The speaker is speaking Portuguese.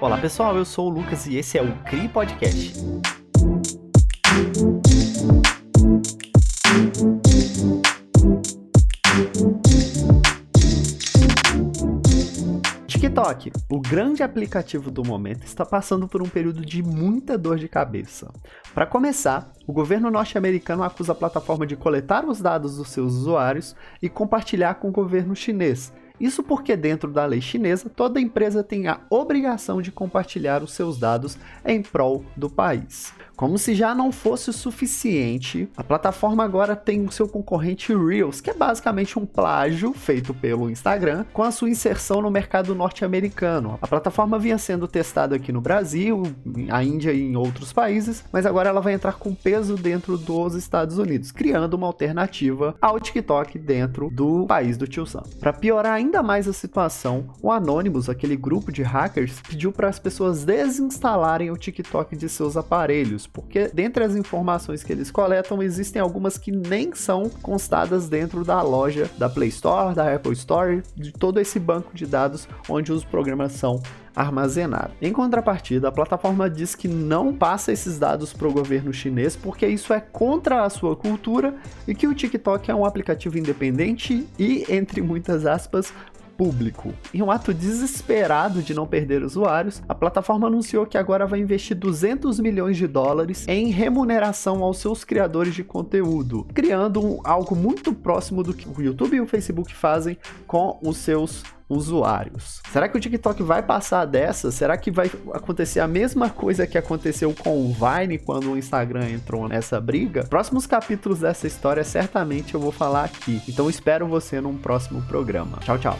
Olá pessoal, eu sou o Lucas e esse é o CRI Podcast. TikTok, o grande aplicativo do momento, está passando por um período de muita dor de cabeça. Para começar, o governo norte-americano acusa a plataforma de coletar os dados dos seus usuários e compartilhar com o governo chinês, isso porque, dentro da lei chinesa, toda empresa tem a obrigação de compartilhar os seus dados em prol do país. Como se já não fosse o suficiente, a plataforma agora tem o seu concorrente Reels, que é basicamente um plágio feito pelo Instagram com a sua inserção no mercado norte-americano. A plataforma vinha sendo testada aqui no Brasil, a Índia e em outros países, mas agora ela vai entrar com peso dentro dos Estados Unidos, criando uma alternativa ao TikTok dentro do país do tio Sam. Para piorar ainda mais a situação, o Anonymous, aquele grupo de hackers, pediu para as pessoas desinstalarem o TikTok de seus aparelhos porque dentre as informações que eles coletam, existem algumas que nem são constadas dentro da loja da Play Store, da Apple Store, de todo esse banco de dados onde os programas são armazenado. Em contrapartida, a plataforma diz que não passa esses dados para o governo chinês porque isso é contra a sua cultura e que o TikTok é um aplicativo independente e, entre muitas aspas, público. Em um ato desesperado de não perder usuários, a plataforma anunciou que agora vai investir 200 milhões de dólares em remuneração aos seus criadores de conteúdo, criando um, algo muito próximo do que o YouTube e o Facebook fazem com os seus usuários. Será que o TikTok vai passar dessa? Será que vai acontecer a mesma coisa que aconteceu com o Vine quando o Instagram entrou nessa briga? Próximos capítulos dessa história certamente eu vou falar aqui. Então espero você num próximo programa. Tchau, tchau.